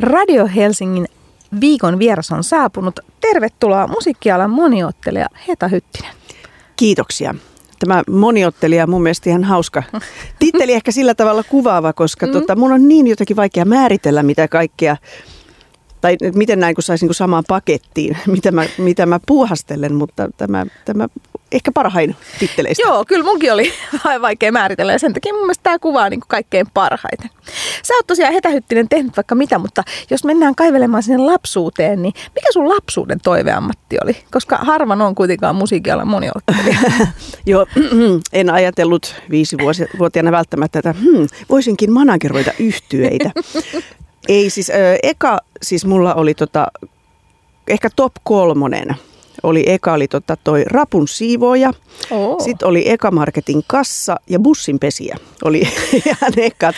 Radio Helsingin viikon vieras on saapunut. Tervetuloa musiikkialan moniottelija Heta Hyttinen. Kiitoksia. Tämä moniottelija on mun mielestä ihan hauska. Titteli ehkä sillä tavalla kuvaava, koska mm. tota, mun on niin jotenkin vaikea määritellä, mitä kaikkea tai miten näin, kun saisin niin samaan pakettiin, mitä mä, mitä mä puuhastelen, mutta tämä, tämä ehkä parhain titteleistä. Joo, kyllä munkin oli vaikea määritellä ja sen takia mun mielestä tämä kuvaa niin kaikkein parhaiten. Sä oot tosiaan Hetähyttinen tehnyt vaikka mitä, mutta jos mennään kaivelemaan sinne lapsuuteen, niin mikä sun lapsuuden toiveammatti oli? Koska harvan on kuitenkaan musiikialan moniottelija. Joo, en ajatellut viisivuotiaana välttämättä, että hmm, voisinkin manageroida yhtyeitä. Ei siis, ö, eka siis mulla oli tota, ehkä top kolmonen. Oli eka oli tota toi rapun siivoja, sitten oli eka marketin kassa ja bussinpesiä oli ihan ekat.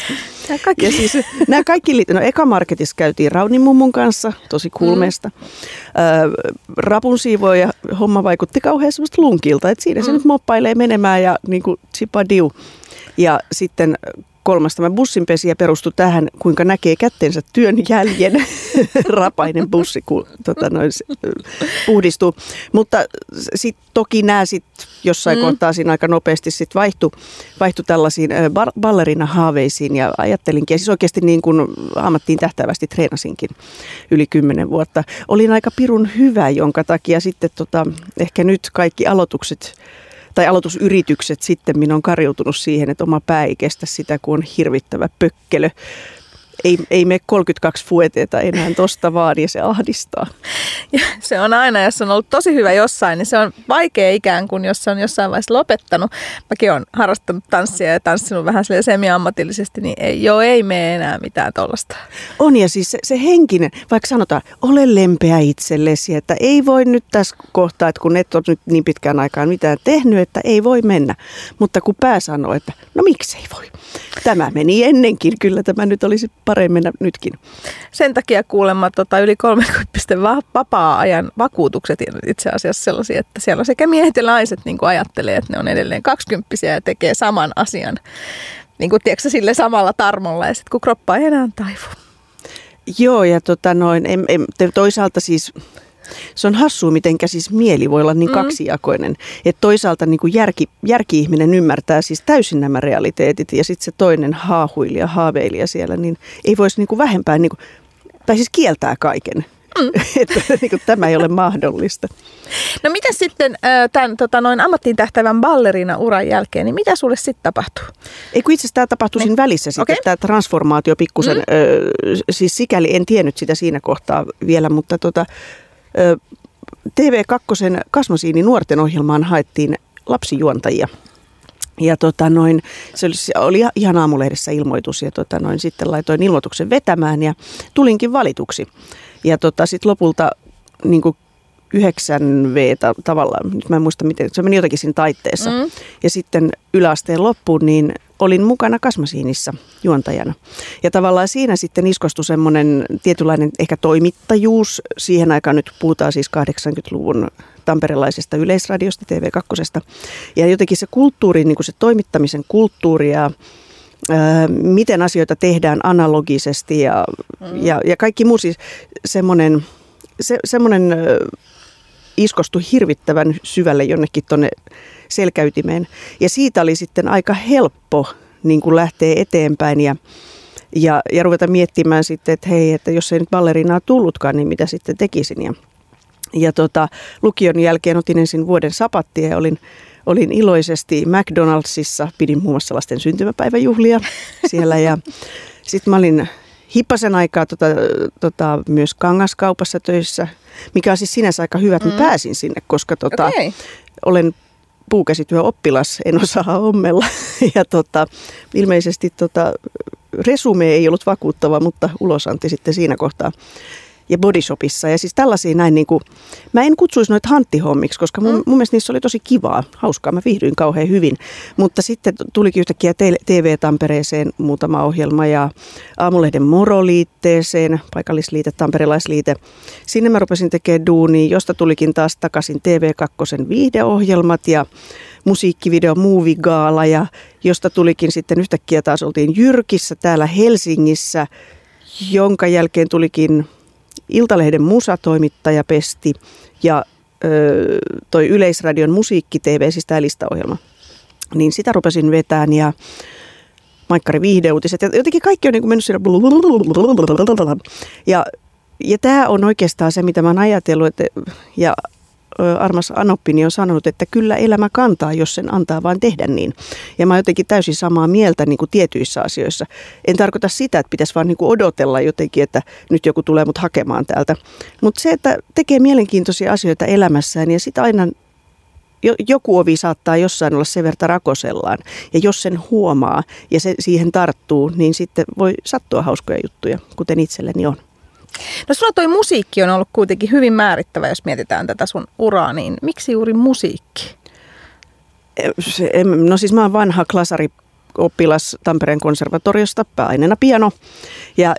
Nämä kaikki. Ja siis nämä kaikki, no eka marketissa käytiin Raunin mummun kanssa, tosi kulmeesta. Mm. Rapun siivoja homma vaikutti kauhean semmoista lunkilta, että siinä mm. se nyt moppailee menemään ja niin kuin diu. Ja sitten kolmas tämä bussinpesiä perustui tähän, kuinka näkee kätteensä työn jäljen. Rapainen bussi, kun tota, noin, puhdistuu. Mutta sitten toki nämä sit jossain mm. kohtaa siinä aika nopeasti sit vaihtui, vaihtui tällaisiin ballerina-haaveisiin ja ajattelinkin, ja siis oikeasti niin kuin ammattiin tähtävästi treenasinkin yli kymmenen vuotta. Olin aika pirun hyvä, jonka takia sitten tota, ehkä nyt kaikki aloitukset tai aloitusyritykset sitten minä on karjutunut siihen, että oma pää ei kestä sitä, kun on hirvittävä pökkelö ei, ei mene 32 fueteita enää tosta vaan ja se ahdistaa. Ja se on aina, jos on ollut tosi hyvä jossain, niin se on vaikea ikään kuin, jos se on jossain vaiheessa lopettanut. Mäkin olen harrastanut tanssia ja tanssinut vähän semi-ammatillisesti, niin ei, joo, ei mene enää mitään tollasta. On ja siis se, se henkinen, vaikka sanotaan, ole lempeä itsellesi, että ei voi nyt tässä kohtaa, että kun et ole nyt niin pitkään aikaan mitään tehnyt, että ei voi mennä. Mutta kun pää sanoo, että no miksi ei voi. Tämä meni ennenkin, kyllä tämä nyt olisi paremmin mennä nytkin. Sen takia kuulemma tota, yli 30 vapaa-ajan vakuutukset itse asiassa sellaisia, että siellä on sekä miehet ja naiset niin kuin ajattelee, että ne on edelleen 20 ja tekee saman asian niin kuin, tiedätkö, sille samalla tarmolla ja sitten kun kroppa ei enää taivu. Joo, ja tota noin, em, em, toisaalta siis se on hassua, miten siis mieli voi olla niin mm. kaksijakoinen. Että toisaalta niin kuin järki, järki-ihminen ymmärtää siis täysin nämä realiteetit ja sitten se toinen haahuilija, haaveilija siellä, niin ei voisi niin kuin vähempää, niin kuin, tai siis kieltää kaiken. Mm. että niin kuin, tämä ei ole mahdollista. No mitä sitten tämän tota, noin ammattiin tähtävän ballerina uran jälkeen, niin mitä sulle sitten tapahtuu? Ei kun itse asiassa tämä tapahtui niin. siinä välissä sitten, okay. tämä transformaatio pikkusen, mm. ö, siis sikäli en tiennyt sitä siinä kohtaa vielä, mutta tota, TV2 Kasmasiini nuorten ohjelmaan haettiin lapsijuontajia. Ja tota noin, se oli, oli ihan aamulehdessä ilmoitus ja tota noin, sitten laitoin ilmoituksen vetämään ja tulinkin valituksi. Ja tota, sitten lopulta niin 9 v tavallaan, nyt mä en muista miten, se meni jotenkin siinä taitteessa. Mm. Ja sitten yläasteen loppuun, niin olin mukana Kasmasiinissa juontajana. Ja tavallaan siinä sitten iskostui semmoinen tietynlainen ehkä toimittajuus. Siihen aikaan nyt puhutaan siis 80-luvun tamperelaisesta yleisradiosta, TV2. Ja jotenkin se kulttuuri, niin kuin se toimittamisen kulttuuri ja ää, miten asioita tehdään analogisesti ja, mm. ja, ja kaikki muu siis semmoinen, se, semmoinen iskostui hirvittävän syvälle jonnekin tuonne selkäytimeen. Ja siitä oli sitten aika helppo niin kuin lähteä eteenpäin ja, ja, ja ruveta miettimään sitten, että hei, että jos ei nyt ballerinaa tullutkaan, niin mitä sitten tekisin. Ja, ja tota, lukion jälkeen otin ensin vuoden sapattia ja olin, olin iloisesti McDonaldsissa, pidin muun muassa lasten syntymäpäiväjuhlia siellä ja sitten mä olin hippasen aikaa tota, tota, myös kangaskaupassa töissä, mikä on siis sinänsä aika hyvä, että mm. pääsin sinne, koska tota, okay. olen puukäsityöoppilas, en osaa ommella. Ja tota, ilmeisesti tota, resume ei ollut vakuuttava, mutta ulosanti sitten siinä kohtaa ja bodyshopissa. Ja siis tällaisia näin niin kuin, mä en kutsuisi noita hanttihommiksi, koska mun, mm. mun mielestä niissä oli tosi kivaa, hauskaa. Mä viihdyin kauhean hyvin. Mutta sitten tulikin yhtäkkiä TV-Tampereeseen muutama ohjelma ja Aamulehden Moroliitteeseen, paikallisliite, tamperelaisliite. Sinne mä rupesin tekemään duunia, josta tulikin taas takaisin TV2 viihdeohjelmat ja musiikkivideo Movie Gaala ja josta tulikin sitten yhtäkkiä taas oltiin Jyrkissä täällä Helsingissä jonka jälkeen tulikin Iltalehden musatoimittaja Pesti ja ö, toi Yleisradion musiikki TV, siis tämä listaohjelma. Niin sitä rupesin vetään ja Maikkari viihdeuutiset ja jotenkin kaikki on niin kuin mennyt siinä ja, ja tämä on oikeastaan se, mitä mä oon ajatellut, että, ja armas Anoppini on sanonut, että kyllä elämä kantaa, jos sen antaa vain tehdä niin. Ja mä oon jotenkin täysin samaa mieltä niin kuin tietyissä asioissa. En tarkoita sitä, että pitäisi vaan niin kuin odotella jotenkin, että nyt joku tulee mut hakemaan täältä. Mutta se, että tekee mielenkiintoisia asioita elämässään ja sitten aina joku ovi saattaa jossain olla sen verta rakosellaan. Ja jos sen huomaa ja se siihen tarttuu, niin sitten voi sattua hauskoja juttuja, kuten itselleni on. No sulla toi musiikki on ollut kuitenkin hyvin määrittävä, jos mietitään tätä sun uraa, niin miksi juuri musiikki? No siis mä oon vanha klasari oppilas Tampereen konservatoriosta, pääaineena piano. Ja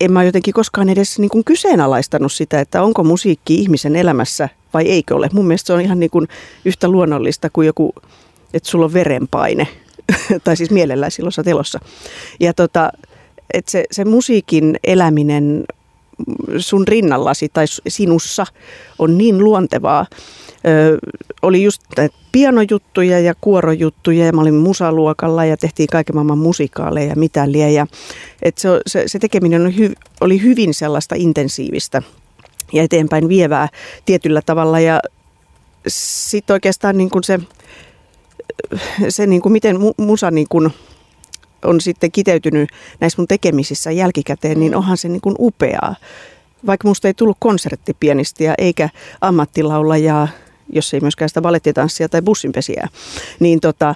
en mä jotenkin koskaan edes niin kuin kyseenalaistanut sitä, että onko musiikki ihmisen elämässä vai eikö ole. Mun mielestä se on ihan niin kuin yhtä luonnollista kuin joku, että sulla on verenpaine. tai siis mielellään silloin sä telossa. Ja tota, että se, se musiikin eläminen sun rinnallasi tai sinussa on niin luontevaa. Ö, oli just pianojuttuja ja kuorojuttuja ja mä olin musaluokalla ja tehtiin kaiken maailman musikaaleja ja mitä liian. Ja, et se, se, se tekeminen oli, hy, oli hyvin sellaista intensiivistä ja eteenpäin vievää tietyllä tavalla ja sitten oikeastaan niin kuin se, se niin kuin miten musa niin kuin on sitten kiteytynyt näissä mun tekemisissä jälkikäteen, niin onhan se niin kuin upeaa. Vaikka musta ei tullut konserttipianistiä eikä ammattilaulajaa, jos ei myöskään sitä balettitanssia tai bussinpesiä, niin, tota,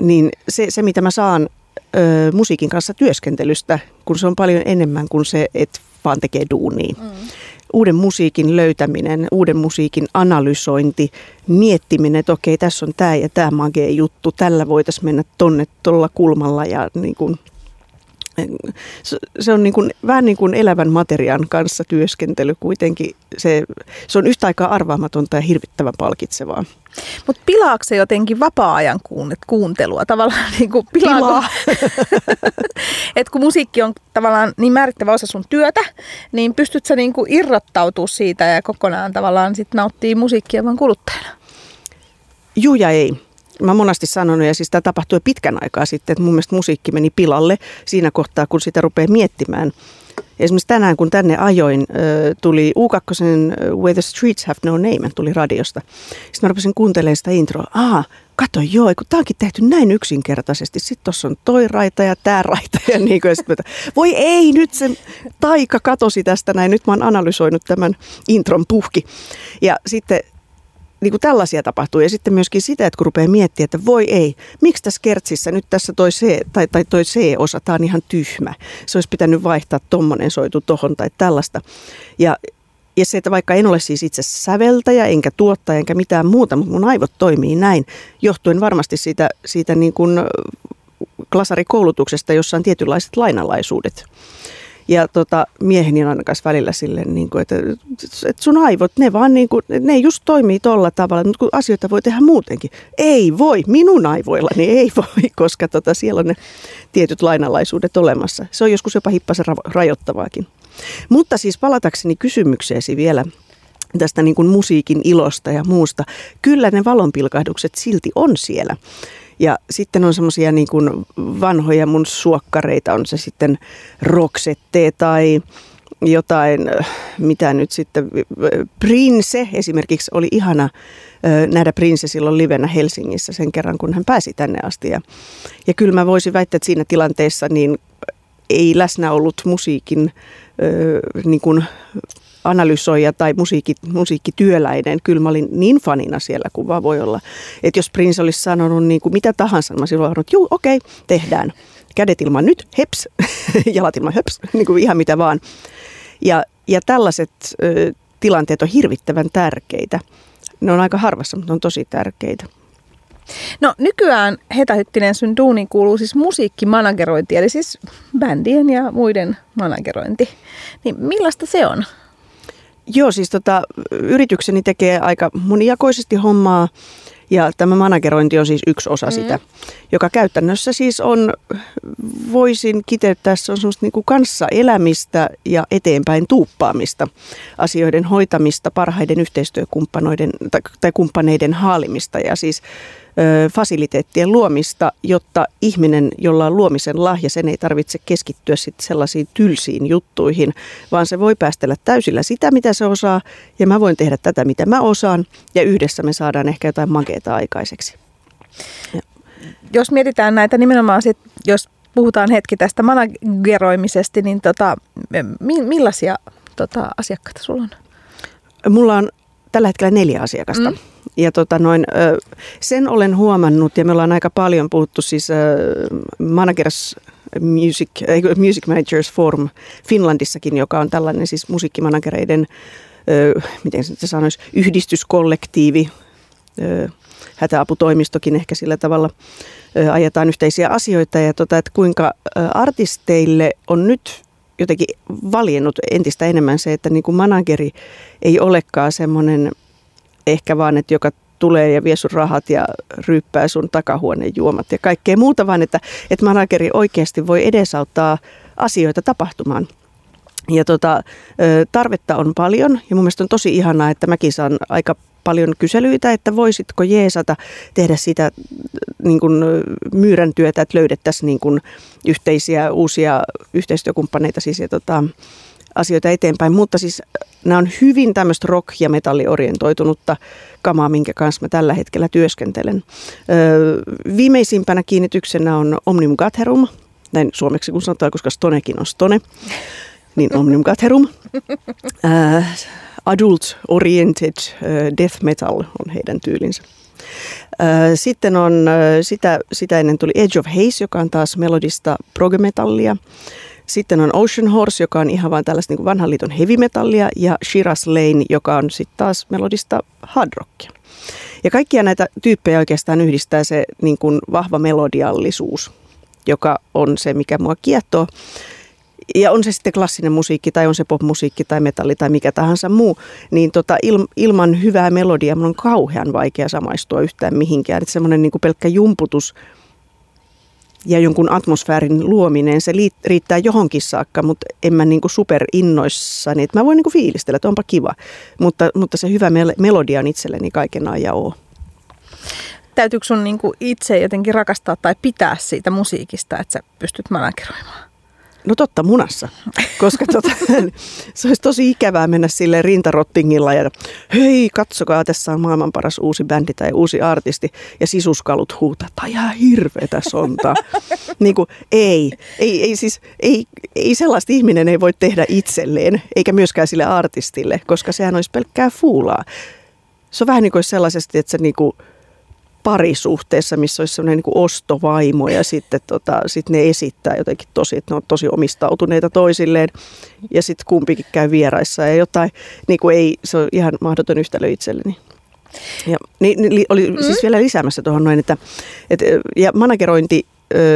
niin se, se, mitä mä saan ö, musiikin kanssa työskentelystä, kun se on paljon enemmän kuin se, että vaan tekee duunia. Mm uuden musiikin löytäminen, uuden musiikin analysointi, miettiminen, että okei, tässä on tämä ja tämä magee juttu, tällä voitaisiin mennä tonne tuolla kulmalla ja niin kuin, se on niin kuin, vähän niin kuin elävän materiaan kanssa työskentely kuitenkin. Se, se on yhtä aikaa arvaamatonta ja hirvittävän palkitsevaa. Mutta pilaako se jotenkin vapaa-ajan kuuntelua? Tavallaan niin kuin pilaa, Pilaa. että kun musiikki on tavallaan niin määrittävä osa sun työtä, niin pystyt sä niin kuin siitä ja kokonaan tavallaan sit nauttii musiikkia vaan kuluttajana? Juu ja ei mä monasti sanonut, ja siis tämä tapahtui pitkän aikaa sitten, että mun mielestä musiikki meni pilalle siinä kohtaa, kun sitä rupeaa miettimään. Esimerkiksi tänään, kun tänne ajoin, tuli U2 Where the Streets Have No Name, tuli radiosta. Sitten mä rupesin kuuntelemaan sitä introa. Aa, kato joo, kun tämä onkin tehty näin yksinkertaisesti. Sitten tuossa on toi raita ja tämä raita ja niin kuin. Sitten voi ei, nyt se taika katosi tästä näin. Nyt mä oon analysoinut tämän intron puhki. Ja sitten niin kuin tällaisia tapahtuu. Ja sitten myöskin sitä, että kun rupeaa miettimään, että voi ei, miksi tässä kertsissä nyt tässä toi C, tai, tai toi C-osa, tämä on ihan tyhmä. Se olisi pitänyt vaihtaa tommonen soitu tohon tai tällaista. Ja, ja se, että vaikka en ole siis itse säveltäjä, enkä tuottaja, enkä mitään muuta, mutta mun aivot toimii näin, johtuen varmasti siitä, siitä niin kuin klasarikoulutuksesta, jossa on tietynlaiset lainalaisuudet. Ja tota, mieheni on aina välillä silleen, niin kuin, että, että sun aivot, ne vaan niin kuin, ne just toimii tolla tavalla, mutta kun asioita voi tehdä muutenkin. Ei voi, minun aivoillani ei voi, koska tota, siellä on ne tietyt lainalaisuudet olemassa. Se on joskus jopa hippasen rajoittavaakin. Mutta siis palatakseni kysymykseesi vielä tästä niin kuin musiikin ilosta ja muusta. Kyllä ne valonpilkahdukset silti on siellä. Ja sitten on semmoisia niin vanhoja mun suokkareita, on se sitten roksette tai jotain, mitä nyt sitten, Prince esimerkiksi oli ihana nähdä Prince silloin livenä Helsingissä sen kerran, kun hän pääsi tänne asti. Ja, ja kyllä mä voisin väittää, että siinä tilanteessa niin ei läsnä ollut musiikin niin kuin analysoija tai musiikki, musiikkityöläinen. Kyllä mä olin niin fanina siellä kuin vaan voi olla. Että jos Prince olisi sanonut niin kuin mitä tahansa, mä silloin että juu, okei, okay, tehdään. Kädet ilman nyt, heps, jalat ilman heps, niin kuin ihan mitä vaan. Ja, ja tällaiset ö, tilanteet on hirvittävän tärkeitä. Ne on aika harvassa, mutta on tosi tärkeitä. No nykyään Heta Hyttinen sun duuniin kuuluu siis musiikkimanagerointi, eli siis bändien ja muiden managerointi. Niin millaista se on? Joo, siis tota, yritykseni tekee aika monijakoisesti hommaa Ja tämä managerointi on siis yksi osa mm. sitä, joka käytännössä siis on, voisin kiteyttää, se on semmoista niin kuin kanssaelämistä ja eteenpäin tuuppaamista, asioiden hoitamista, parhaiden yhteistyökumppanoiden tai, tai kumppaneiden haalimista ja siis fasiliteettien luomista, jotta ihminen, jolla on luomisen lahja, sen ei tarvitse keskittyä sitten sellaisiin tylsiin juttuihin, vaan se voi päästellä täysillä sitä, mitä se osaa, ja mä voin tehdä tätä, mitä mä osaan, ja yhdessä me saadaan ehkä jotain makeita aikaiseksi. Ja. Jos mietitään näitä nimenomaan sit, jos puhutaan hetki tästä manageroimisesta, niin tota, millaisia tota, asiakkaita sulla on? Mulla on tällä hetkellä neljä asiakasta. Mm. Ja tota noin, sen olen huomannut, ja me ollaan aika paljon puhuttu siis Managers Music, Music Managers Forum Finlandissakin, joka on tällainen siis musiikkimanagereiden, miten se sanoisi, yhdistyskollektiivi, hätäaputoimistokin ehkä sillä tavalla ajetaan yhteisiä asioita. Ja tota, että kuinka artisteille on nyt jotenkin valjennut entistä enemmän se, että niin kuin manageri ei olekaan semmoinen ehkä vaan, että joka tulee ja vie sun rahat ja ryyppää sun takahuoneen juomat ja kaikkea muuta, vaan että, että manageri oikeasti voi edesauttaa asioita tapahtumaan. Ja tota, tarvetta on paljon ja mun mielestä on tosi ihanaa, että mäkin saan aika paljon kyselyitä, että voisitko jeesata tehdä sitä niin kuin myyrän työtä, että löydettäisiin niin kuin yhteisiä uusia yhteistyökumppaneita siis ja tota, asioita eteenpäin. Mutta siis nämä on hyvin tämmöistä rock- ja metalliorientoitunutta kamaa, minkä kanssa mä tällä hetkellä työskentelen. Öö, viimeisimpänä kiinnityksenä on Omnium Gatherum, näin suomeksi kun sanotaan, koska Stonekin on Stone, niin Omnium Gatherum. Öö, adult oriented death metal on heidän tyylinsä. Sitten on, sitä, sitä ennen tuli Edge of Haze, joka on taas melodista progemetallia. Sitten on Ocean Horse, joka on ihan vain tällaista niin vanhan liiton heavy metallia, ja Shiraz Lane, joka on sitten taas melodista hard rockia. Ja kaikkia näitä tyyppejä oikeastaan yhdistää se niin kuin vahva melodiallisuus, joka on se, mikä mua kiehtoo ja on se sitten klassinen musiikki tai on se popmusiikki tai metalli tai mikä tahansa muu, niin tota, il, ilman hyvää melodia mun on kauhean vaikea samaistua yhtään mihinkään. Että semmoinen niin pelkkä jumputus ja jonkun atmosfäärin luominen, se liit, riittää johonkin saakka, mutta en mä niin super innoissani. Että mä voin niin fiilistellä, että onpa kiva, mutta, mutta se hyvä mel- melodia on itselleni kaiken ajan oo täytyykö sun niin itse jotenkin rakastaa tai pitää siitä musiikista, että sä pystyt manageroimaan? No totta, munassa. Koska tota, se olisi tosi ikävää mennä sille rintarottingilla ja hei, katsokaa, tässä on maailman paras uusi bändi tai uusi artisti. Ja sisuskalut huutaa, tai ihan hirveetä sontaa. niin kuin, ei, ei, ei, siis, ei, ei sellaista ihminen ei voi tehdä itselleen, eikä myöskään sille artistille, koska sehän olisi pelkkää fuulaa. Se on vähän niin kuin sellaisesti, että se niin kuin, parisuhteessa, missä olisi sellainen niin ostovaimo ja sitten tota, sit ne esittää jotenkin tosi, että ne on tosi omistautuneita toisilleen ja sitten kumpikin käy vieraissa ja jotain, niin kuin ei, se on ihan mahdoton yhtälö itselleni. Ja, niin, niin oli mm. siis vielä lisäämässä tuohon noin, että, että ja managerointi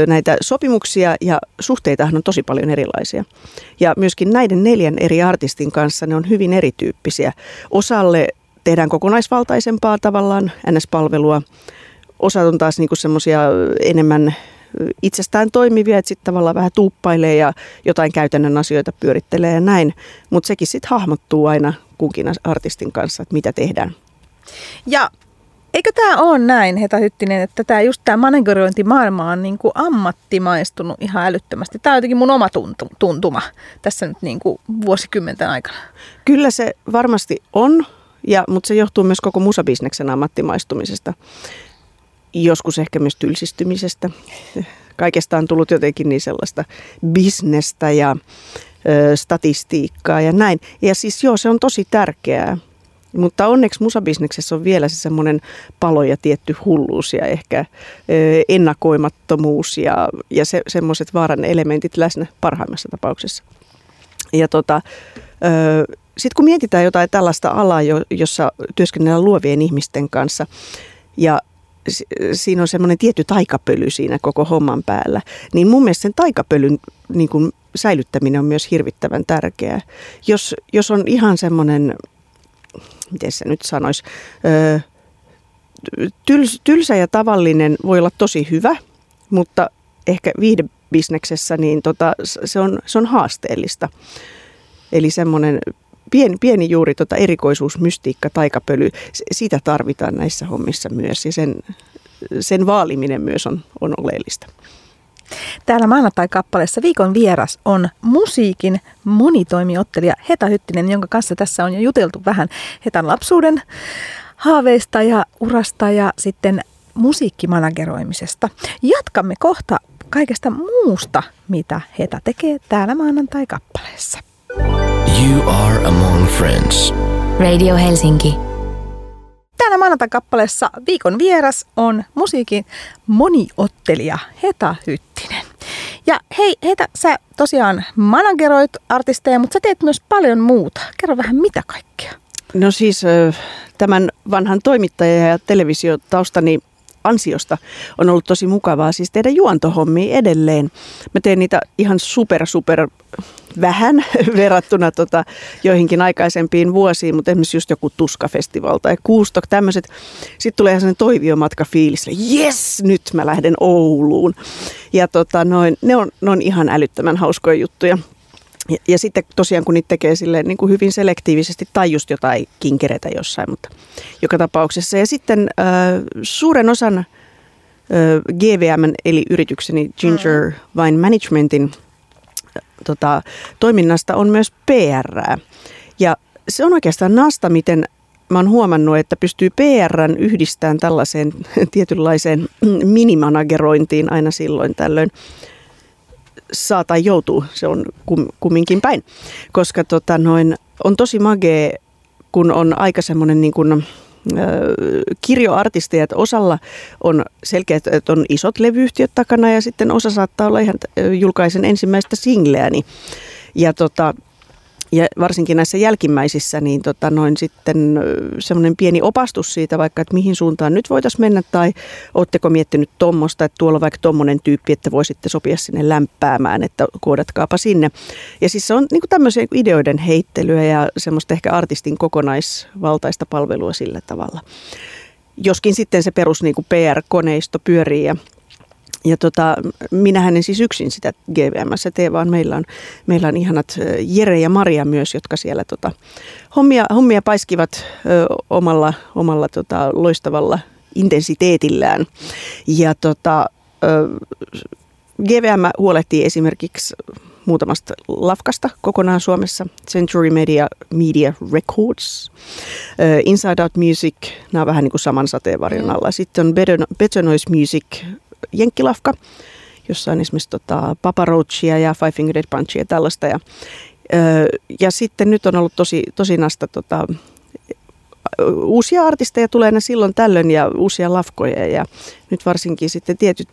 näitä sopimuksia ja suhteitahan on tosi paljon erilaisia. Ja myöskin näiden neljän eri artistin kanssa ne on hyvin erityyppisiä. Osalle tehdään kokonaisvaltaisempaa tavallaan NS-palvelua. Osat on taas niinku semmoisia enemmän itsestään toimivia, että sitten tavallaan vähän tuuppailee ja jotain käytännön asioita pyörittelee ja näin. Mutta sekin sitten hahmottuu aina kunkin artistin kanssa, että mitä tehdään. Ja eikö tämä ole näin, Heta Hyttinen, että tämä just tämä managerointimaailma on niin kuin ammattimaistunut ihan älyttömästi. Tämä on jotenkin mun oma tuntuma tässä nyt niin kuin vuosikymmenten aikana. Kyllä se varmasti on, ja, mutta se johtuu myös koko musabisneksen ammattimaistumisesta. Joskus ehkä myös tylsistymisestä. Kaikesta on tullut jotenkin niin sellaista bisnestä ja ö, statistiikkaa ja näin. Ja siis joo, se on tosi tärkeää. Mutta onneksi musabisneksessä on vielä se semmoinen palo ja tietty hulluus ja ehkä ö, ennakoimattomuus ja, ja se, semmoiset vaaran elementit läsnä parhaimmassa tapauksessa. Ja tota, ö, sitten kun mietitään jotain tällaista alaa, jossa työskennellään luovien ihmisten kanssa ja siinä on semmoinen tietty taikapöly siinä koko homman päällä, niin mun mielestä sen taikapölyn niin kuin säilyttäminen on myös hirvittävän tärkeää. Jos, jos on ihan semmoinen, miten se nyt sanoisi, öö, tyls, tylsä ja tavallinen voi olla tosi hyvä, mutta ehkä viihdebisneksessä niin tota, se, on, se on haasteellista. Eli semmoinen pieni, pieni juuri tota erikoisuus, mystiikka, taikapöly, sitä tarvitaan näissä hommissa myös ja sen, sen vaaliminen myös on, on oleellista. Täällä maanantai-kappaleessa viikon vieras on musiikin monitoimiottelija Heta Hyttinen, jonka kanssa tässä on jo juteltu vähän Hetan lapsuuden haaveista ja urasta ja sitten musiikkimanageroimisesta. Jatkamme kohta kaikesta muusta, mitä Heta tekee täällä maanantai-kappaleessa. You are among friends. Radio Helsinki. Täällä maanantai-kappaleessa viikon vieras on musiikin moniottelija Heta Hyttinen. Ja hei Heta, sä tosiaan manageroit artisteja, mutta sä teet myös paljon muuta. Kerro vähän mitä kaikkea. No siis tämän vanhan toimittaja- ja televisiotaustani ansiosta on ollut tosi mukavaa siis tehdä juontohommia edelleen. Mä teen niitä ihan super super vähän verrattuna tota joihinkin aikaisempiin vuosiin, mutta esimerkiksi just joku Tuskafestival tai Kuustok, tämmöiset. Sitten tulee sellainen toiviomatka fiilis, yes, nyt mä lähden Ouluun. Ja tota, noin, ne, on, ne on ihan älyttömän hauskoja juttuja. Ja, ja sitten tosiaan kun niitä tekee silleen niin kuin hyvin selektiivisesti tai just jotain kinkereitä jossain, mutta joka tapauksessa. Ja sitten äh, suuren osan äh, GVM eli yritykseni Ginger mm. Wine Managementin äh, tota, toiminnasta on myös PR. Ja se on oikeastaan nasta, miten mä oon huomannut, että pystyy PRn yhdistämään tällaiseen tietynlaiseen minimanagerointiin aina silloin tällöin saa tai joutuu, se on kum, kumminkin päin. Koska tota noin, on tosi magee, kun on aika semmoinen niin kuin, kirjoartisteja, että osalla on selkeät, että on isot levyyhtiöt takana ja sitten osa saattaa olla ihan julkaisen ensimmäistä singleäni. Ja tota, ja varsinkin näissä jälkimmäisissä, niin tota noin sitten semmoinen pieni opastus siitä vaikka, että mihin suuntaan nyt voitaisiin mennä, tai oletteko miettinyt tuommoista, että tuolla on vaikka tuommoinen tyyppi, että voisitte sopia sinne lämpäämään, että koodatkaapa sinne. Ja siis se on niin tämmöisiä ideoiden heittelyä ja semmoista ehkä artistin kokonaisvaltaista palvelua sillä tavalla. Joskin sitten se perus niin PR-koneisto pyörii ja ja tota, minähän en siis yksin sitä GVMssä tee, vaan meillä on, meillä on ihanat Jere ja Maria myös, jotka siellä tota, hommia, hommia paiskivat ö, omalla, omalla tota, loistavalla intensiteetillään. Ja tota, ö, GVM huolehtii esimerkiksi muutamasta lafkasta kokonaan Suomessa. Century Media, Media Records, Inside Out Music, nämä on vähän niin kuin saman sateenvarjon alla. Sitten on Better, Better Noise Music, jenkkilafka, jossa on esimerkiksi tota, Papa Roachia ja Five Finger Dead Punchia ja tällaista. Ja, ja sitten nyt on ollut tosi, tosi nasta tota, uusia artisteja tulee aina silloin tällöin ja uusia lafkoja ja nyt varsinkin sitten tietyt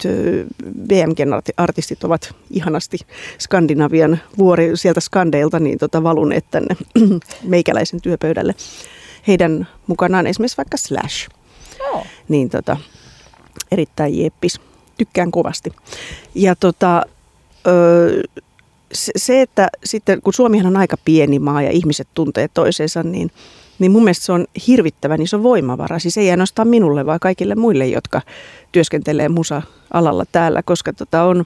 BMGn artistit ovat ihanasti Skandinavian vuori sieltä Skandeilta niin tota valuneet tänne meikäläisen työpöydälle. Heidän mukanaan esimerkiksi vaikka Slash. Oh. Niin tota, erittäin jeppis tykkään kovasti. Ja tota, se, että sitten kun Suomihan on aika pieni maa ja ihmiset tuntee toisensa, niin, niin mun mielestä se on hirvittävän iso voimavara. Siis ei ainoastaan minulle, vaan kaikille muille, jotka työskentelee musa-alalla täällä, koska tota on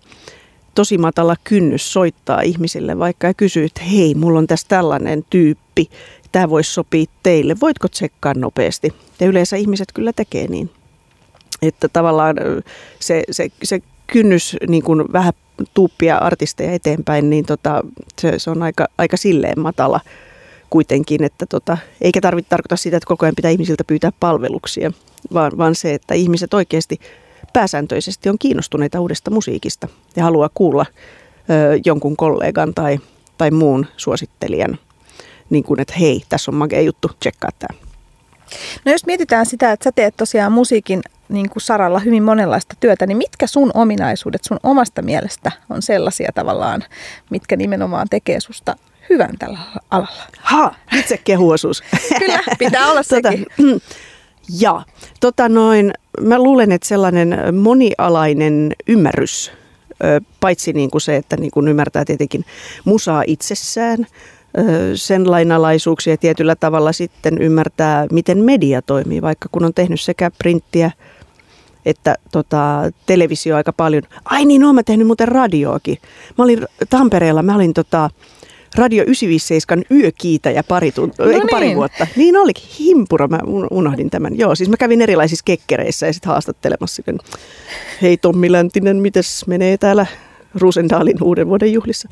tosi matala kynnys soittaa ihmisille vaikka ja kysyä, että hei, mulla on tässä tällainen tyyppi, tämä voisi sopia teille, voitko tsekkaa nopeasti? Ja yleensä ihmiset kyllä tekee niin että tavallaan se, se, se kynnys niin kuin vähän tuuppia artisteja eteenpäin, niin tota, se, se on aika, aika silleen matala kuitenkin, että tota, eikä tarvitse tarkoita sitä, että koko ajan pitää ihmisiltä pyytää palveluksia, vaan, vaan se, että ihmiset oikeasti pääsääntöisesti on kiinnostuneita uudesta musiikista ja haluaa kuulla ö, jonkun kollegan tai, tai muun suosittelijan, niin kuin, että hei, tässä on makea juttu, tsekkaa tämä. No jos mietitään sitä, että sä teet tosiaan musiikin niin kuin saralla hyvin monenlaista työtä, niin mitkä sun ominaisuudet sun omasta mielestä on sellaisia tavallaan, mitkä nimenomaan tekee susta hyvän tällä alalla? Ha, itse kehuosuus. Kyllä, pitää olla tota, sekin. Tota, ja, tota noin, mä luulen, että sellainen monialainen ymmärrys, paitsi niin kuin se, että niin kuin ymmärtää tietenkin musaa itsessään, sen lainalaisuuksia tietyllä tavalla sitten ymmärtää, miten media toimii, vaikka kun on tehnyt sekä printtiä että tota, televisio aika paljon. Ai niin, oon mä tehnyt muuten radioakin. Mä olin Tampereella, mä olin tota, Radio 957 yökiitäjä pari, tunt- no niin. pari vuotta. Niin olikin, himpura, mä unohdin tämän. Joo, siis mä kävin erilaisissa kekkereissä ja sitten haastattelemassa. Hei Tommi Läntinen, mites menee täällä Rusendaalin uuden vuoden juhlissa?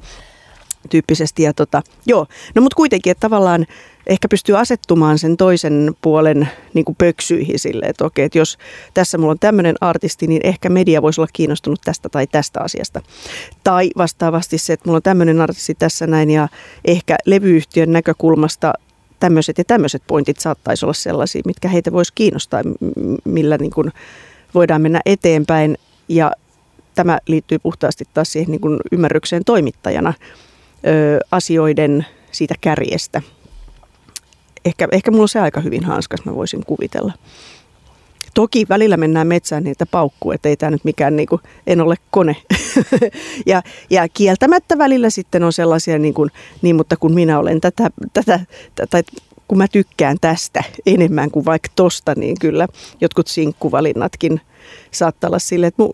Tyyppisesti. Ja tota, joo, no mutta kuitenkin, että tavallaan ehkä pystyy asettumaan sen toisen puolen niin kuin pöksyihin sille, että okei, että jos tässä mulla on tämmöinen artisti, niin ehkä media voisi olla kiinnostunut tästä tai tästä asiasta. Tai vastaavasti se, että mulla on tämmöinen artisti tässä näin ja ehkä levyyhtiön näkökulmasta tämmöiset ja tämmöiset pointit saattaisi olla sellaisia, mitkä heitä voisi kiinnostaa, millä niin kuin voidaan mennä eteenpäin. Ja tämä liittyy puhtaasti taas siihen niin kuin ymmärrykseen toimittajana ö, asioiden siitä kärjestä ehkä, ehkä mulla on se aika hyvin hanskas, mä voisin kuvitella. Toki välillä mennään metsään niitä paukkuu, että ei tämä nyt mikään, niin kuin, en ole kone. ja, ja kieltämättä välillä sitten on sellaisia, niin, kuin, niin mutta kun minä olen tätä, tätä, tai kun mä tykkään tästä enemmän kuin vaikka tosta, niin kyllä jotkut sinkkuvalinnatkin saattaa olla sille, että mu,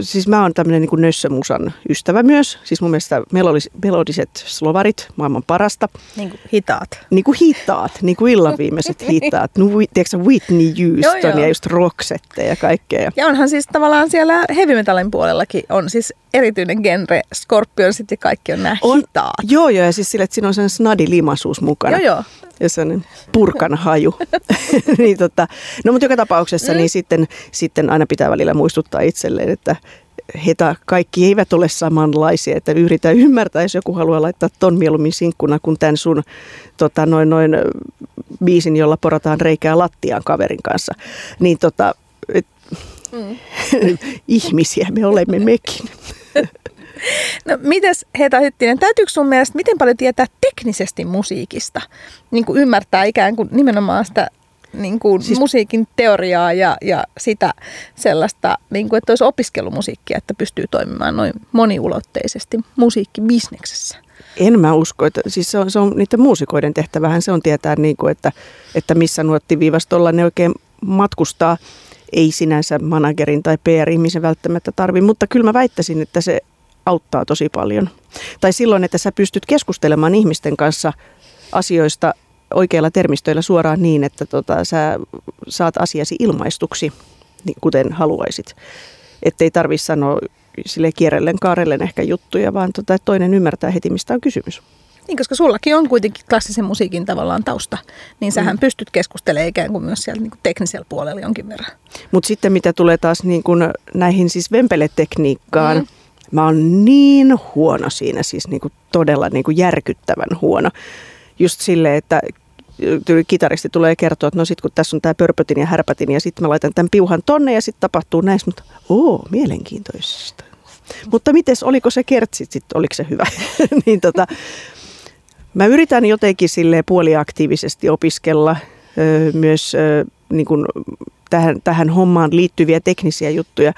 siis mä oon tämmöinen niin nössömusan ystävä myös. Siis mun mielestä melodis, melodiset slovarit, maailman parasta. Niin kuin hitaat. Niin kuin hitaat, niin kuin illan viimeiset hitaat. No, tiedätkö Whitney Houston joo, joo. ja just Roxette ja kaikkea. Ja onhan siis tavallaan siellä heavy metallin puolellakin on siis erityinen genre. Scorpion sitten kaikki on nämä on, hitaat. Joo, joo, ja siis sille, että siinä on sen snadi-limaisuus mukana. Joo, joo. Ja sellainen purkan haju. niin tota, no mutta joka tapauksessa mm. niin sitten, sitten aina pitää välillä muistuttaa itselleen, että heitä kaikki eivät ole samanlaisia, että yritä ymmärtää, jos joku haluaa laittaa ton mieluummin sinkkuna kuin tämän sun tota, noin, noin biisin, jolla porataan reikää lattiaan kaverin kanssa. Niin tota, et, mm. ihmisiä me olemme mekin. No mites Heta Hyttinen, täytyykö sun mielestä miten paljon tietää teknisesti musiikista? Niin kuin ymmärtää ikään kuin nimenomaan sitä niin kuin siis... musiikin teoriaa ja, ja sitä sellaista, niin kuin, että olisi opiskelumusiikkia, että pystyy toimimaan noin moniulotteisesti musiikkibisneksessä. En mä usko, että siis se on, se on niiden muusikoiden tehtävähän se on tietää, niin kuin, että, että missä nuottiviivastolla ne oikein matkustaa. Ei sinänsä managerin tai PR-ihmisen välttämättä tarvi, mutta kyllä mä väittäisin, että se auttaa tosi paljon. Tai silloin, että sä pystyt keskustelemaan ihmisten kanssa asioista oikeilla termistöillä suoraan niin, että tota, sä saat asiasi ilmaistuksi, niin kuten haluaisit. Että ei tarvitse sanoa sille kierrellen kaarellen ehkä juttuja, vaan tota, että toinen ymmärtää heti, mistä on kysymys. Niin, koska sullakin on kuitenkin klassisen musiikin tavallaan tausta, niin sähän mm. pystyt keskustelemaan ikään kuin myös siellä niin kuin teknisellä puolella jonkin verran. Mutta sitten mitä tulee taas niin kuin näihin siis vempeletekniikkaan, mm. mä oon niin huono siinä, siis niin kuin todella niin kuin järkyttävän huono. Just silleen, että kitaristi tulee kertoa, että no sit kun tässä on tämä pörpötin ja härpätin ja sitten mä laitan tämän piuhan tonne ja sitten tapahtuu näistä, mutta oo, mielenkiintoista. Mutta mites, oliko se kertsi sitten, oliko se hyvä? niin tota, mä yritän jotenkin sille puoliaktiivisesti opiskella ö, myös ö, niin kun tähän, tähän hommaan liittyviä teknisiä juttuja,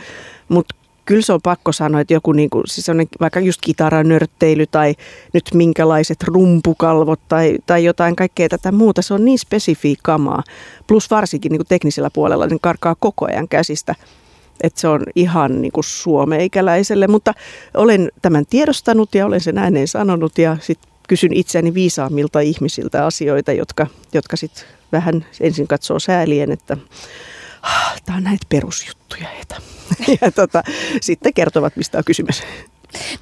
mutta kyllä se on pakko sanoa, että joku niin kuin, siis vaikka just kitaranörtteily tai nyt minkälaiset rumpukalvot tai, tai jotain kaikkea tätä muuta, se on niin spesifiä kamaa. Plus varsinkin niin kuin teknisellä puolella niin karkaa koko ajan käsistä. Että se on ihan niin kuin suomeikäläiselle, mutta olen tämän tiedostanut ja olen sen ääneen sanonut ja sitten kysyn itseäni viisaammilta ihmisiltä asioita, jotka, jotka sitten vähän ensin katsoo säälien, että tämä on näitä perusjuttuja, heitä. ja tota, sitten kertovat, mistä on kysymys.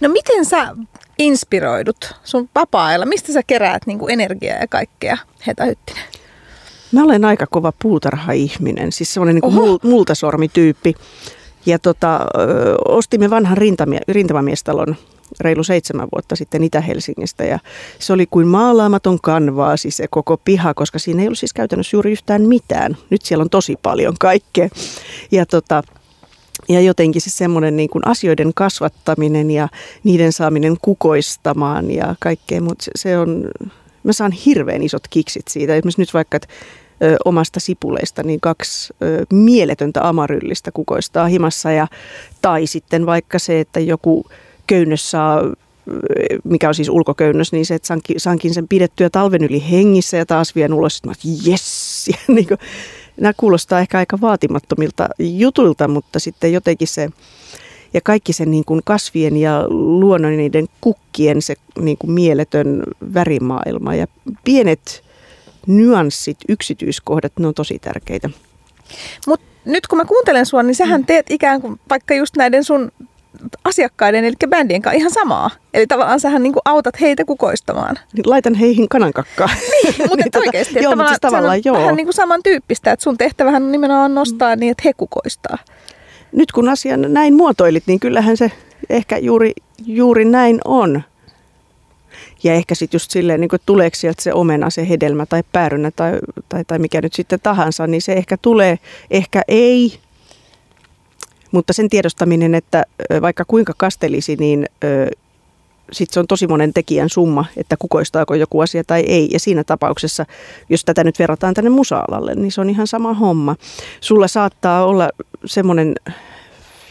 No miten sä inspiroidut sun vapaa-ajalla? Mistä sä keräät niin kuin energiaa ja kaikkea, Heta Hyttinen? Mä olen aika kova puutarha-ihminen, siis semmoinen niin mul, multasormityyppi. Ja tota, ostimme vanhan rintamie, rintamamiestalon reilu seitsemän vuotta sitten Itä-Helsingistä ja se oli kuin maalaamaton kanvaasi se koko piha, koska siinä ei ollut siis käytännössä juuri yhtään mitään. Nyt siellä on tosi paljon kaikkea. Ja tota, ja jotenkin se semmoinen niin kuin asioiden kasvattaminen ja niiden saaminen kukoistamaan ja kaikkea, mutta se, se on, mä saan hirveän isot kiksit siitä. Esimerkiksi nyt vaikka, että omasta sipuleista niin kaksi ö, mieletöntä amaryllistä kukoistaa himassa ja, tai sitten vaikka se, että joku köynnös saa mikä on siis ulkoköynnös, niin se, että saankin, saankin sen pidettyä talven yli hengissä ja taas vien ulos, että jes, niin kuin, nämä kuulostaa ehkä aika vaatimattomilta jutuilta, mutta sitten jotenkin se, ja kaikki se niin kuin kasvien ja luonnon niiden kukkien se niin kuin mieletön värimaailma ja pienet nyanssit, yksityiskohdat, ne on tosi tärkeitä. Mutta nyt kun mä kuuntelen sua, niin sähän mm. teet ikään kuin vaikka just näiden sun asiakkaiden, eli bändien kanssa ihan samaa. Eli tavallaan sähän niin autat heitä kukoistamaan. Niin laitan heihin kanankakkaa. Niin, mutta niin, tota, oikeasti. Joo, tavallaan, siis tavallaan joo. vähän niin kuin samantyyppistä, että sun tehtävähän on nimenomaan nostaa mm. niin, että he kukoistaa. Nyt kun asian näin muotoilit, niin kyllähän se ehkä juuri, juuri näin on. Ja ehkä sitten just silleen, niin kuin, tuleeko sieltä se omena, se hedelmä tai päärynä tai, tai, tai mikä nyt sitten tahansa, niin se ehkä tulee, ehkä ei. Mutta sen tiedostaminen, että vaikka kuinka kastelisi, niin sitten se on tosi monen tekijän summa, että kukoistaako joku asia tai ei. Ja siinä tapauksessa, jos tätä nyt verrataan tänne musa-alalle, niin se on ihan sama homma. Sulla saattaa olla semmoinen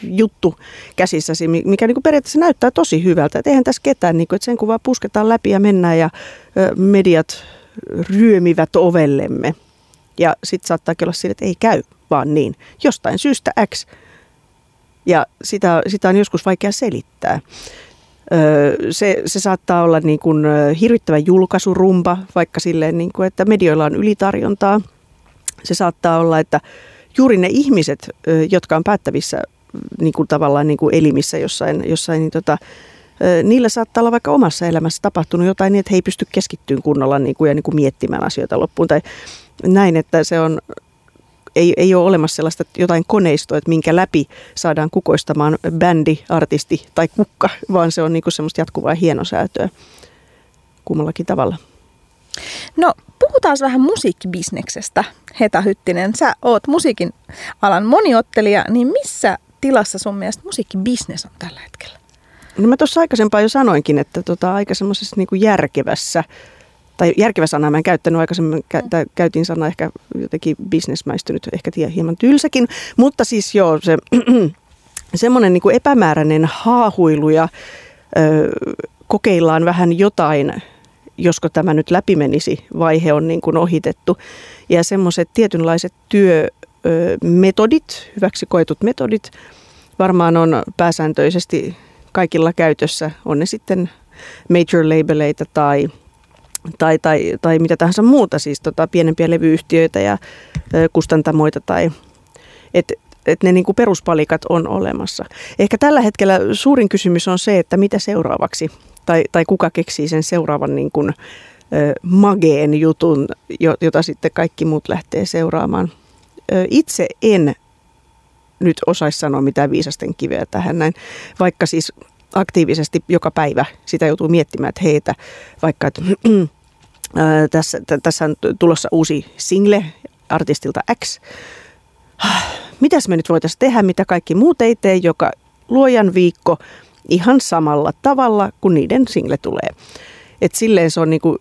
juttu käsissäsi, mikä niin kuin periaatteessa näyttää tosi hyvältä. Että eihän tässä ketään, niin kuin, että sen kun vaan pusketaan läpi ja mennään ja mediat ryömivät ovellemme. Ja sitten saattaa olla sille, että ei käy vaan niin. Jostain syystä X. Ja sitä, sitä on joskus vaikea selittää. Se, se saattaa olla niin kuin hirvittävä julkaisurumba, vaikka silleen, niin kuin, että medioilla on ylitarjontaa. Se saattaa olla, että juuri ne ihmiset, jotka on päättävissä niin kuin tavallaan niin kuin elimissä jossain, jossain niin tota, niillä saattaa olla vaikka omassa elämässä tapahtunut jotain niin, että he ei pysty keskittymään kunnolla niin kuin, ja niin kuin miettimään asioita loppuun. Tai näin, että se on, ei, ei ole olemassa sellaista jotain koneistoa, että minkä läpi saadaan kukoistamaan bändi, artisti tai kukka, vaan se on niin kuin semmoista jatkuvaa hienosäätöä kummallakin tavalla. No puhutaan vähän musiikkibisneksestä, Heta Hyttinen. Sä oot musiikin alan moniottelija, niin missä tilassa sun mielestä musiikkibisnes on tällä hetkellä? No mä tuossa aikaisempaa jo sanoinkin, että tota, aika semmoisessa niin järkevässä, tai järkevä sana mä en käyttänyt aikaisemmin, kä- käytin sana ehkä jotenkin bisnesmäistynyt, ehkä tie, hieman tylsäkin, mutta siis joo, se semmoinen niin epämääräinen haahuilu ja ö, kokeillaan vähän jotain, josko tämä nyt läpi menisi, vaihe on niin kuin ohitettu. Ja semmoiset tietynlaiset työ, metodit, hyväksi koetut metodit, varmaan on pääsääntöisesti kaikilla käytössä. On ne sitten major labeleita tai, tai, tai, tai mitä tahansa muuta, siis tota, pienempiä levyyhtiöitä ja kustantamoita tai et, et ne niinku peruspalikat on olemassa. Ehkä tällä hetkellä suurin kysymys on se, että mitä seuraavaksi, tai, tai kuka keksii sen seuraavan niin kuin, mageen jutun, jota sitten kaikki muut lähtee seuraamaan itse en nyt osaisi sanoa mitään viisasten kiveä tähän näin, vaikka siis aktiivisesti joka päivä sitä joutuu miettimään, että heitä vaikka, että tässä, tässä on tulossa uusi single artistilta X. Mitäs me nyt voitaisiin tehdä, mitä kaikki muut ei tee, joka luojan viikko ihan samalla tavalla, kun niiden single tulee. Et silleen se on niinku,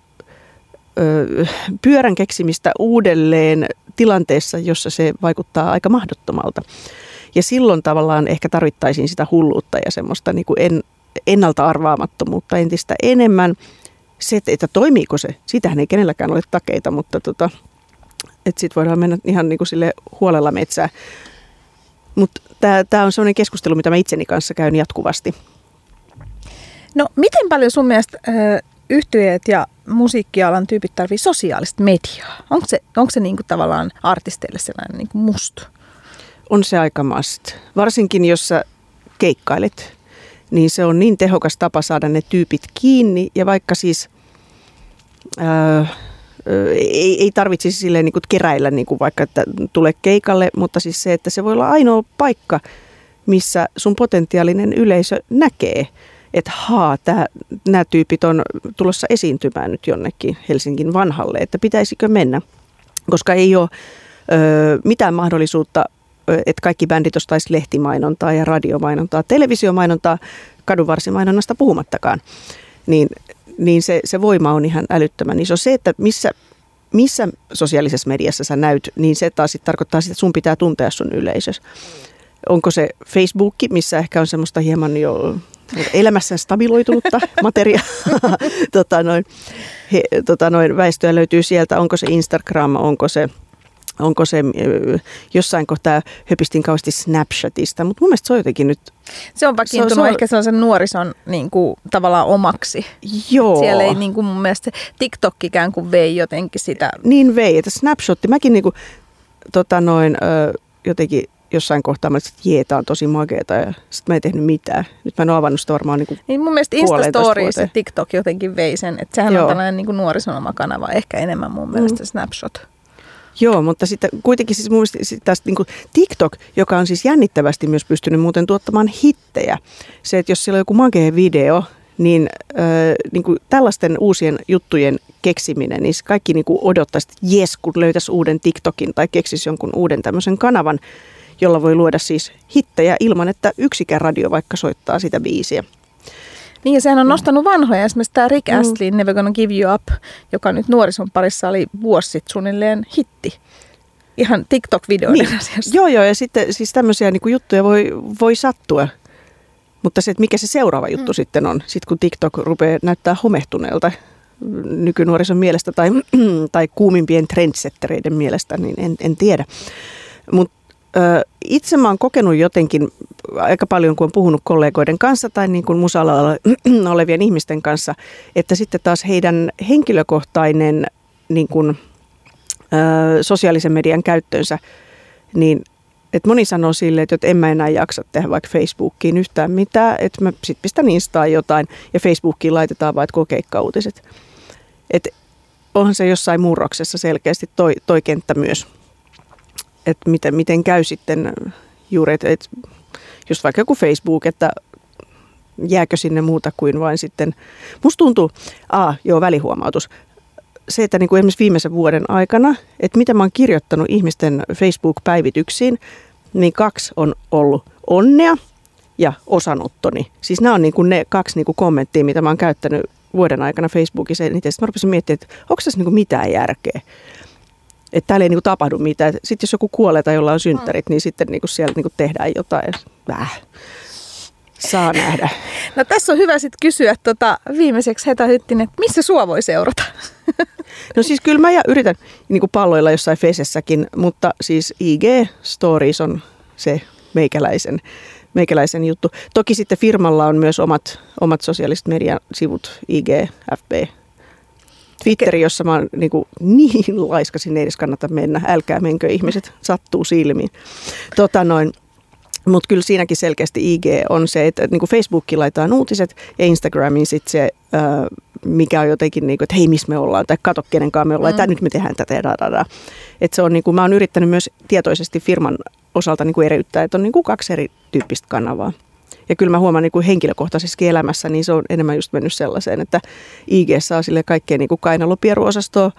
ö, pyörän keksimistä uudelleen tilanteessa, jossa se vaikuttaa aika mahdottomalta. Ja silloin tavallaan ehkä tarvittaisiin sitä hulluutta ja semmoista niin kuin en, ennalta arvaamattomuutta entistä enemmän. Se, että toimiiko se, sitähän ei kenelläkään ole takeita, mutta tota, sitten voidaan mennä ihan niin kuin sille huolella metsään. Mutta tämä on sellainen keskustelu, mitä mä itseni kanssa käyn jatkuvasti. No miten paljon sun mielestä yhtyeet ja musiikkialan tyypit tarvii sosiaalista mediaa? Onko se, onko se niinku tavallaan artisteille sellainen niinku mustu? On se aika must. Varsinkin jos sä keikkailet, niin se on niin tehokas tapa saada ne tyypit kiinni. Ja vaikka siis ää, ei, ei tarvitsisi silleen niin kuin keräillä niin kuin vaikka, että tulee keikalle, mutta siis se, että se voi olla ainoa paikka, missä sun potentiaalinen yleisö näkee – että haa, nämä tyypit on tulossa esiintymään nyt jonnekin Helsingin vanhalle, että pitäisikö mennä, koska ei ole ö, mitään mahdollisuutta, että kaikki bändit ostaisi lehtimainontaa ja radiomainontaa, televisiomainontaa, kadunvarsimainonnasta puhumattakaan, niin, niin se, se voima on ihan älyttömän iso. Se, että missä, missä sosiaalisessa mediassa sä näyt, niin se taas sit tarkoittaa sitä, että sun pitää tuntea sun yleisössä. Onko se Facebook, missä ehkä on semmoista hieman jo elämässään stabiloitunutta materiaa. tota noin, he, tota noin, väestöä löytyy sieltä, onko se Instagram, onko se onko se jossain kohtaa höpistin kauheasti Snapchatista, mutta mun mielestä se on jotenkin nyt... Se on vakiintunut se on, se on, ehkä sellaisen nuorison niin kuin, tavallaan omaksi. Joo. Siellä ei niin kuin, mun mielestä TikTok ikään kuin vei jotenkin sitä. Niin vei, että Snapshotti, mäkin niin kuin, tota noin, jotenkin jossain kohtaa mä että jee, tää on tosi makeeta ja sitten mä en tehnyt mitään. Nyt mä en ole avannut sitä varmaan niin niin mun mielestä Instastories ja TikTok jotenkin vei sen, että sehän Joo. on tällainen niin kuin nuorison oma kanava, ehkä enemmän mun mielestä mm. Snapshot. Joo, mutta sitten kuitenkin siis mun mielestä tästä niin kuin TikTok, joka on siis jännittävästi myös pystynyt muuten tuottamaan hittejä. Se, että jos siellä on joku makea video, niin, äh, niin kuin tällaisten uusien juttujen keksiminen, niin kaikki niin kuin odottaisi, että jes, kun löytäisi uuden TikTokin tai keksisi jonkun uuden tämmöisen kanavan, jolla voi luoda siis hittejä ilman, että yksikään radio vaikka soittaa sitä biisiä. Niin ja sehän on nostanut vanhoja. Esimerkiksi tämä Rick mm. Astley, Never Gonna Give You Up, joka nyt nuorison parissa oli vuosi sitten suunnilleen hitti. Ihan TikTok-videoiden niin. asiassa. Joo, joo, ja sitten siis tämmöisiä niin kuin juttuja voi, voi sattua. Mutta se, että mikä se seuraava juttu mm. sitten on, sitten kun TikTok rupeaa näyttää homehtuneelta nykynuorison mielestä tai, tai kuumimpien trendsettereiden mielestä, niin en, en tiedä. Mutta itse mä oon kokenut jotenkin aika paljon, kun puhunut kollegoiden kanssa tai niin kuin musalla olevien ihmisten kanssa, että sitten taas heidän henkilökohtainen niin kuin, sosiaalisen median käyttönsä, niin että moni sanoo sille, että en mä enää jaksa tehdä vaikka Facebookiin yhtään mitään, että mä sit pistän Instaan jotain ja Facebookiin laitetaan kokeikkauutiset. Että onhan se jossain murroksessa selkeästi toi, toi kenttä myös että miten, miten käy sitten juuri, että, että just vaikka joku Facebook, että jääkö sinne muuta kuin vain sitten, musta tuntuu, a, joo välihuomautus, se, että niin kuin esimerkiksi viimeisen vuoden aikana, että mitä mä oon kirjoittanut ihmisten Facebook-päivityksiin, niin kaksi on ollut onnea ja osanottoni. Siis nämä on niin kuin ne kaksi niin kuin kommenttia, mitä mä oon käyttänyt vuoden aikana Facebookissa. Niin sitten mä rupesin miettimään, että onko tässä niin kuin mitään järkeä että täällä ei niinku tapahdu mitään. Sitten jos joku kuolee tai jolla on synttärit, mm. niin sitten niinku siellä niinku tehdään jotain. Väh. Saa nähdä. No tässä on hyvä sitten kysyä tota, viimeiseksi Heta Hyttinen, että missä sua voi seurata? No siis kyllä mä ja yritän niin kuin palloilla jossain Fesessäkin, mutta siis IG Stories on se meikäläisen, meikäläisen juttu. Toki sitten firmalla on myös omat, omat sosiaaliset median sivut, IG, FB, Twitteri, jossa mä oon niin, kuin, niin laiska, sinne ei edes kannata mennä. Älkää menkö ihmiset, sattuu silmiin. Tota noin, mutta kyllä siinäkin selkeästi IG on se, että niin kuin laitetaan uutiset ja Instagramiin sitten se, mikä on jotenkin niin kuin, että hei, missä me ollaan, tai kato kenenkaan me ollaan, mm. että nyt me tehdään tätä ja da, Että se on niin kuin, mä oon yrittänyt myös tietoisesti firman osalta niin kuin eriyttää, että on niin kuin kaksi eri tyyppistä kanavaa. Ja kyllä mä huomaan niin kuin henkilökohtaisessa elämässä, niin se on enemmän just mennyt sellaiseen, että IG saa sille kaikkea niin kuin kainalopieruosastoa.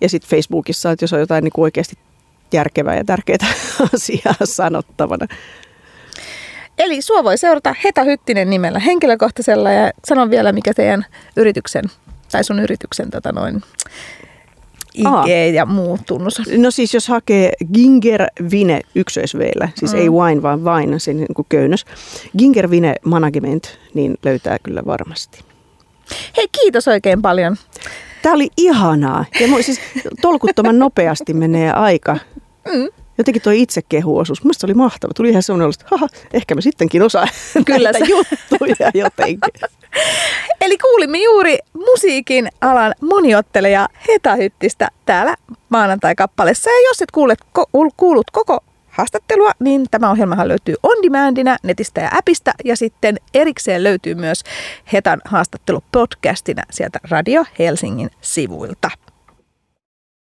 Ja sitten Facebookissa, että jos on jotain niin kuin oikeasti järkevää ja tärkeää asiaa sanottavana. Eli sua voi seurata Heta Hyttinen nimellä henkilökohtaisella ja sanon vielä, mikä teidän yrityksen tai sun yrityksen tota noin, IG ja muu tunnus? No siis jos hakee Ginger Vine ykkösveillä, siis mm. ei wine vaan vain, se niin kuin köynnös. Ginger Vine Management, niin löytää kyllä varmasti. Hei, kiitos oikein paljon. Tämä oli ihanaa. Ja siis tolkuttoman nopeasti menee aika. Mm. Jotenkin tuo itsekehuosuus, mielestäni oli mahtava. Tuli ihan sellainen, että haha, ehkä mä sittenkin osaan Kyllä näitä juttuja jotenkin. Eli kuulimme juuri musiikin alan moniottelija Heta Hyttistä täällä maanantai-kappaleessa. Ja jos et kuulet, kuulut koko haastattelua, niin tämä ohjelmahan löytyy on demandina netistä ja appista ja sitten erikseen löytyy myös Hetan haastattelu podcastina sieltä Radio Helsingin sivuilta.